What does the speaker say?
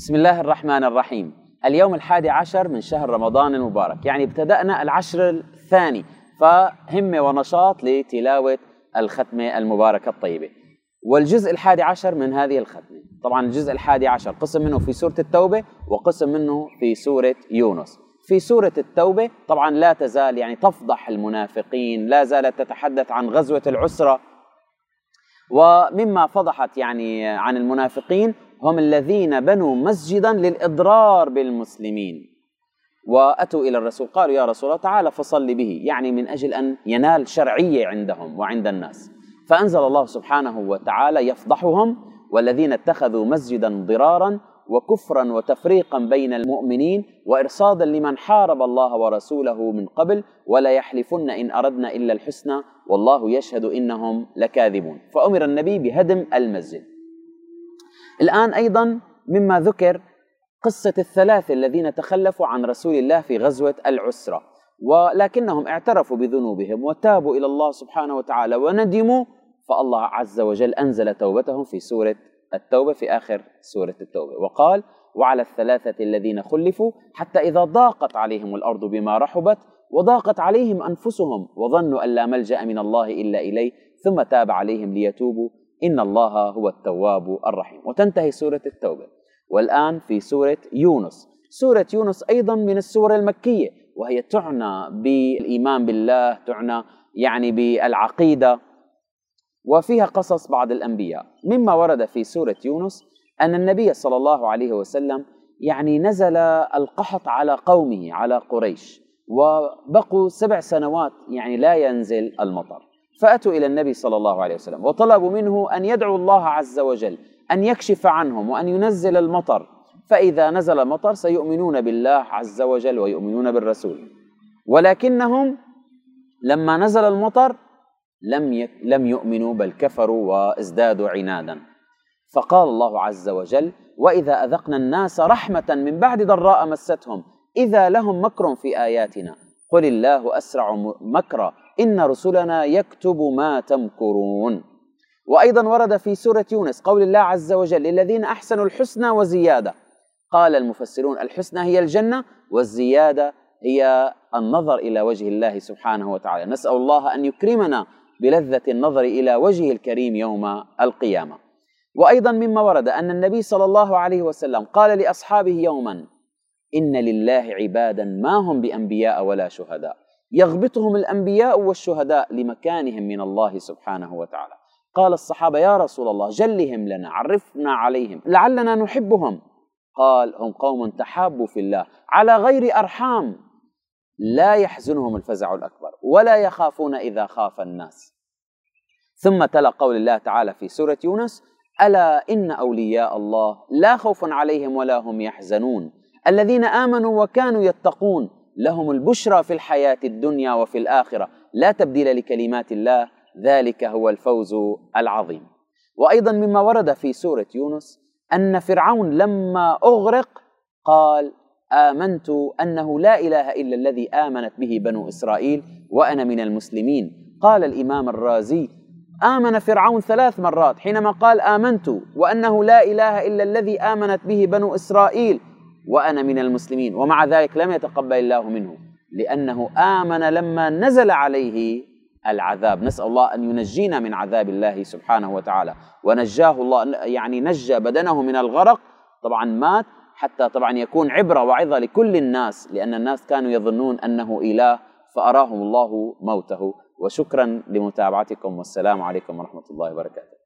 بسم الله الرحمن الرحيم. اليوم الحادي عشر من شهر رمضان المبارك. يعني ابتدأنا العشر الثاني. فهمة ونشاط لتلاوة الختمة المباركة الطيبة. والجزء الحادي عشر من هذه الختمة. طبعا الجزء الحادي عشر قسم منه في سورة التوبة وقسم منه في سورة يونس. في سورة التوبة طبعا لا تزال يعني تفضح المنافقين لا زالت تتحدث عن غزوة العسرة. ومما فضحت يعني عن المنافقين هم الذين بنوا مسجدا للإضرار بالمسلمين. وأتوا إلى الرسول قالوا يا رسول الله تعالى فصل به يعني من أجل أن ينال شرعية عندهم وعند الناس. فأنزل الله سبحانه وتعالى يفضحهم والذين اتخذوا مسجدا ضرارا وكفرا وتفريقا بين المؤمنين وإرصادا لمن حارب الله ورسوله من قبل ولا يحلفن إن أردنا إلا الحسنى والله يشهد إنهم لكاذبون. فأمر النبي بهدم المسجد. الآن أيضا مما ذكر قصة الثلاثه الذين تخلفوا عن رسول الله في غزوة العسرة ولكنهم اعترفوا بذنوبهم وتابوا إلى الله سبحانه وتعالى وندموا فالله عز وجل أنزل توبتهم في سورة التوبة في آخر سورة التوبة. وقال وعلى الثلاثة الذين خلفوا حتى إذا ضاقت عليهم الأرض بما رحبت وضاقت عليهم أنفسهم وظنوا أن لا ملجأ من الله إلا إليه ثم تاب عليهم ليتوبوا إن الله هو التواب الرحيم. وتنتهي سورة التوبة. والآن في سورة يونس. سورة يونس أيضا من السور المكية وهي تعنى بالإيمان بالله تعنى يعني بالعقيدة وفيها قصص بعض الأنبياء. مما ورد في سورة يونس أن النبي صلى الله عليه وسلم يعني نزل القحط على قومه على قريش وبقوا سبع سنوات يعني لا ينزل المطر. فأتوا إلى النبي صلى الله عليه وسلم. وطلبوا منه أن يدعو الله عز وجل أن يكشف عنهم وأن ينزل المطر. فإذا نزل المطر سيؤمنون بالله عز وجل ويؤمنون بالرسول. ولكنهم لما نزل المطر لم لم يؤمنوا بل كفروا وازدادوا عنادا. فقال الله عز وجل وإذا أذقنا الناس رحمة من بعد ضراء مستهم إذا لهم مكر في آياتنا قل الله أسرع مكرا إن رسلنا يكتب ما تمكرون. وأيضا ورد في سورة يونس قول الله عز وجل للذين أحسنوا الحسنى وزيادة. قال المفسرون الحسنى هي الجنة والزيادة هي النظر إلى وجه الله سبحانه وتعالى. نسأل الله أن يكرمنا بلذة النظر إلى وجهه الكريم يوم القيامة. وأيضا مما ورد أن النبي صلى الله عليه وسلم قال لأصحابه يوما إن لله عبادا ما هم بأنبياء ولا شهداء. يغبطهم الأنبياء والشهداء لمكانهم من الله سبحانه وتعالى. قال الصحابة يا رسول الله جلهم لنا عرفنا عليهم لعلنا نحبهم. قال هم قوم تحابوا في الله على غير أرحام. لا يحزنهم الفزع الأكبر ولا يخافون إذا خاف الناس. ثم تلا قول الله تعالى في سورة يونس ألا إن أولياء الله لا خوف عليهم ولا هم يحزنون. الذين آمنوا وكانوا يتقون لهم البشرى في الحياة الدنيا وفي الآخرة. لا تبديل لكلمات الله ذلك هو الفوز العظيم. وأيضا مما ورد في سورة يونس أن فرعون لما أغرق قال آمنت أنه لا إله إلا الذي آمنت به بنو إسرائيل وأنا من المسلمين. قال الإمام الرازي آمن فرعون ثلاث مرات حينما قال آمنت وأنه لا إله إلا الذي آمنت به بنو إسرائيل. وأنا من المسلمين. ومع ذلك لم يتقبل الله منه لأنه آمن لما نزل عليه العذاب. نسأل الله أن ينجينا من عذاب الله سبحانه وتعالى. ونجاه الله يعني نجى بدنه من الغرق. طبعا مات حتى طبعا يكون عبرة وعظة لكل الناس لأن الناس كانوا يظنون أنه إله فأراهم الله موته. وشكرا لمتابعتكم والسلام عليكم ورحمة الله وبركاته.